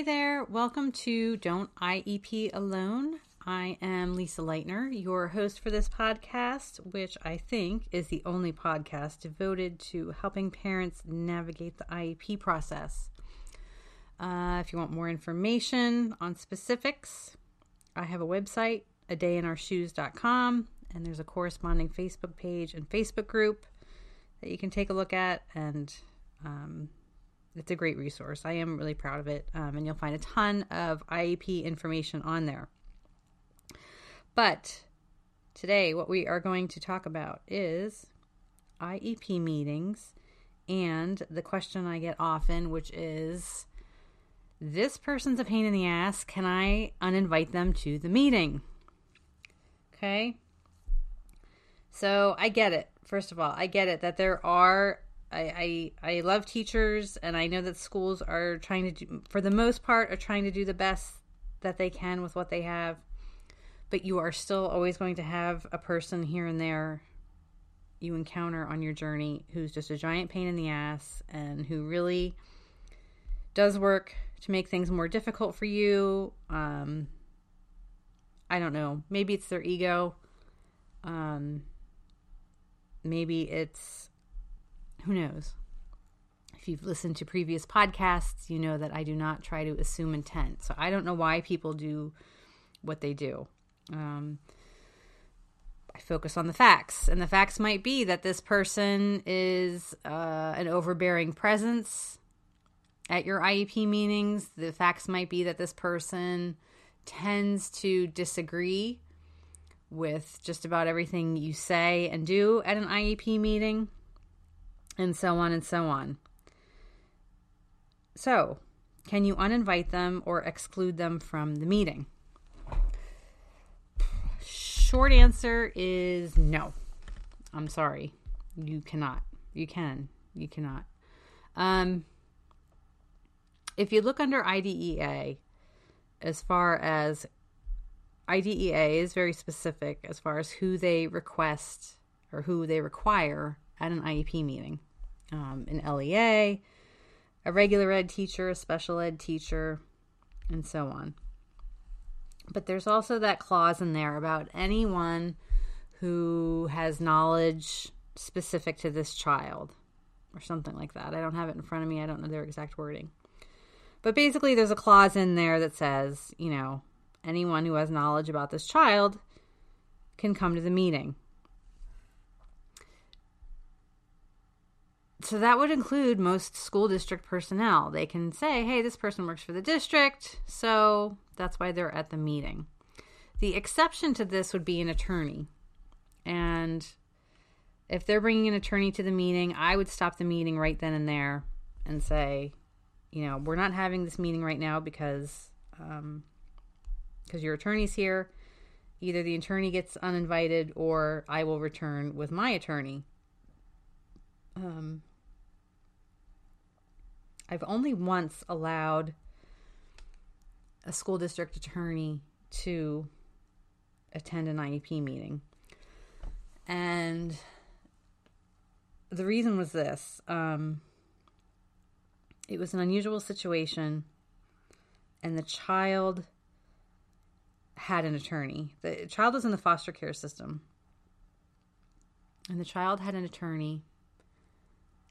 Hey there, welcome to Don't IEP Alone. I am Lisa Lightner, your host for this podcast, which I think is the only podcast devoted to helping parents navigate the IEP process. Uh, if you want more information on specifics, I have a website, a dayinourshoes.com, and there's a corresponding Facebook page and Facebook group that you can take a look at and um, it's a great resource. I am really proud of it, um, and you'll find a ton of IEP information on there. But today, what we are going to talk about is IEP meetings and the question I get often, which is this person's a pain in the ass. Can I uninvite them to the meeting? Okay. So I get it. First of all, I get it that there are I, I I love teachers and I know that schools are trying to do for the most part are trying to do the best that they can with what they have. But you are still always going to have a person here and there you encounter on your journey who's just a giant pain in the ass and who really does work to make things more difficult for you. Um, I don't know. Maybe it's their ego. Um, maybe it's who knows? If you've listened to previous podcasts, you know that I do not try to assume intent. So I don't know why people do what they do. Um, I focus on the facts, and the facts might be that this person is uh, an overbearing presence at your IEP meetings. The facts might be that this person tends to disagree with just about everything you say and do at an IEP meeting and so on and so on. So, can you uninvite them or exclude them from the meeting? Short answer is no. I'm sorry. You cannot. You can. You cannot. Um, if you look under IDEA, as far as IDEA is very specific as far as who they request or who they require at an IEP meeting um, an LEA, a regular ed teacher, a special ed teacher, and so on. But there's also that clause in there about anyone who has knowledge specific to this child or something like that. I don't have it in front of me. I don't know their exact wording. But basically, there's a clause in there that says, you know, anyone who has knowledge about this child can come to the meeting. So that would include most school district personnel. They can say, hey, this person works for the district, so that's why they're at the meeting. The exception to this would be an attorney. And if they're bringing an attorney to the meeting, I would stop the meeting right then and there and say, you know, we're not having this meeting right now because um, because your attorney's here. Either the attorney gets uninvited or I will return with my attorney. Um, I've only once allowed a school district attorney to attend an IEP meeting. And the reason was this um, it was an unusual situation, and the child had an attorney. The child was in the foster care system, and the child had an attorney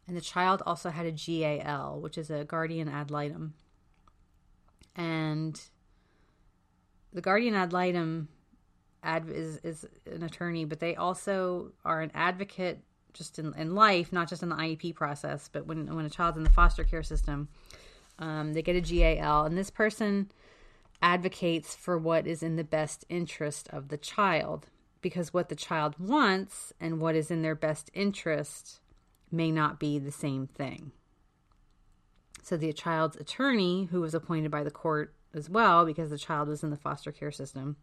and the child also had a GAL, which is a guardian ad litem. And the guardian ad litem ad- is, is an attorney, but they also are an advocate just in, in life, not just in the IEP process, but when, when a child's in the foster care system, um, they get a GAL. And this person advocates for what is in the best interest of the child because what the child wants and what is in their best interest may not be the same thing. So the child's attorney, who was appointed by the court as well, because the child was in the foster care system,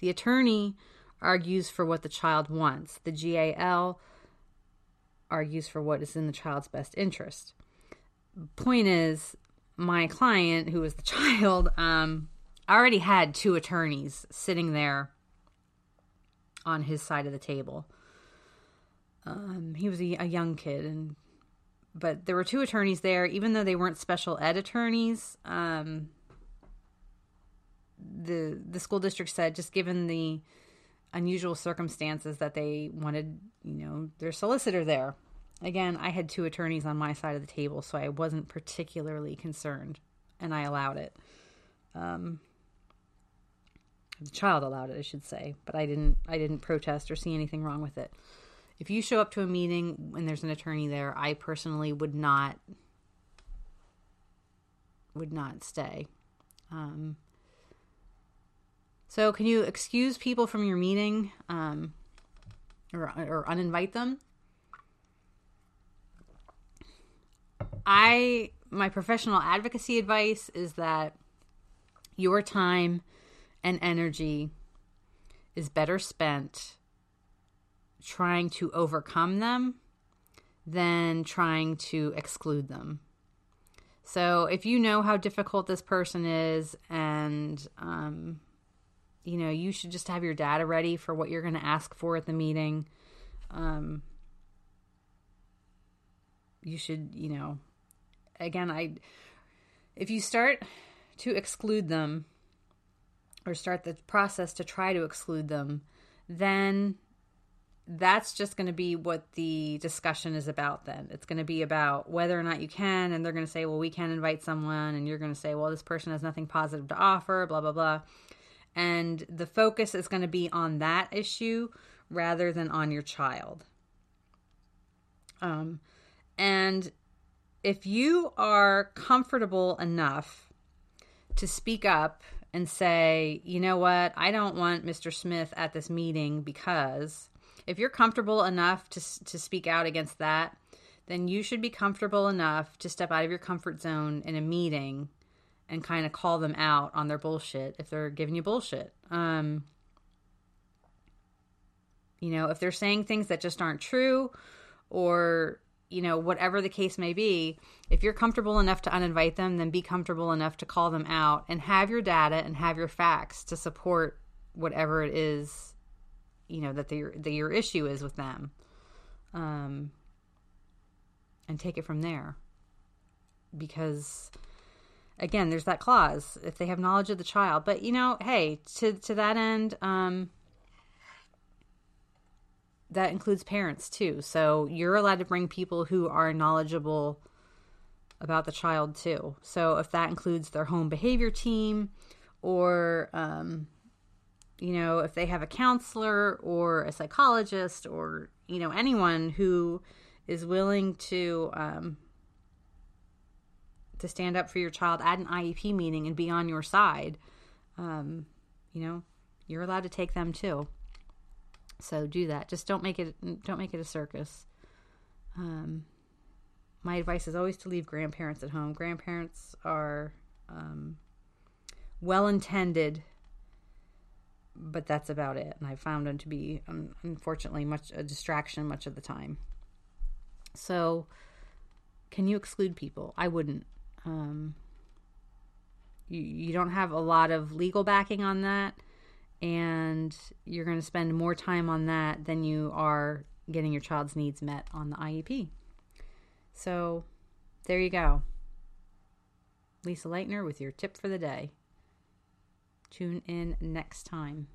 the attorney argues for what the child wants. The GAL argues for what is in the child's best interest. Point is, my client, who was the child, um, already had two attorneys sitting there on his side of the table. Um, he was a, a young kid, and but there were two attorneys there, even though they weren't special ed attorneys. Um, the the school district said just given the unusual circumstances that they wanted, you know, their solicitor there. Again, I had two attorneys on my side of the table, so I wasn't particularly concerned, and I allowed it. Um, the child allowed it, I should say, but I didn't. I didn't protest or see anything wrong with it. If you show up to a meeting and there's an attorney there, I personally would not would not stay. Um, so, can you excuse people from your meeting um, or, or uninvite them? I my professional advocacy advice is that your time and energy is better spent trying to overcome them than trying to exclude them. So if you know how difficult this person is and um, you know, you should just have your data ready for what you're going to ask for at the meeting. Um, you should, you know, again, I, if you start to exclude them or start the process to try to exclude them, then that's just going to be what the discussion is about then. It's going to be about whether or not you can, and they're going to say, well, we can invite someone, and you're going to say, well, this person has nothing positive to offer, blah, blah, blah and the focus is going to be on that issue rather than on your child. Um, and if you are comfortable enough to speak up and say, you know what, I don't want Mr. Smith at this meeting because if you're comfortable enough to, to speak out against that, then you should be comfortable enough to step out of your comfort zone in a meeting and kind of call them out on their bullshit if they're giving you bullshit. Um, you know, if they're saying things that just aren't true or, you know, whatever the case may be, if you're comfortable enough to uninvite them, then be comfortable enough to call them out and have your data and have your facts to support whatever it is, you know, that, the, your issue is with them. Um, and take it from there. Because again, there's that clause if they have knowledge of the child. But you know, hey, to to that end, um, that includes parents too. So you're allowed to bring people who are knowledgeable about the child too. So if that includes their home behavior team, or um, you know, if they have a counselor or a psychologist, or you know, anyone who is willing to um, to stand up for your child at an IEP meeting and be on your side, um, you know, you're allowed to take them too. So do that. Just don't make it don't make it a circus. Um, my advice is always to leave grandparents at home. Grandparents are um, well intended, but that's about it. And I found them to be, um, unfortunately, much a distraction much of the time. So, can you exclude people? I wouldn't. Um, you, you don't have a lot of legal backing on that, and you're going to spend more time on that than you are getting your child's needs met on the IEP. So, there you go. Lisa Lightner with your tip for the day. Tune in next time.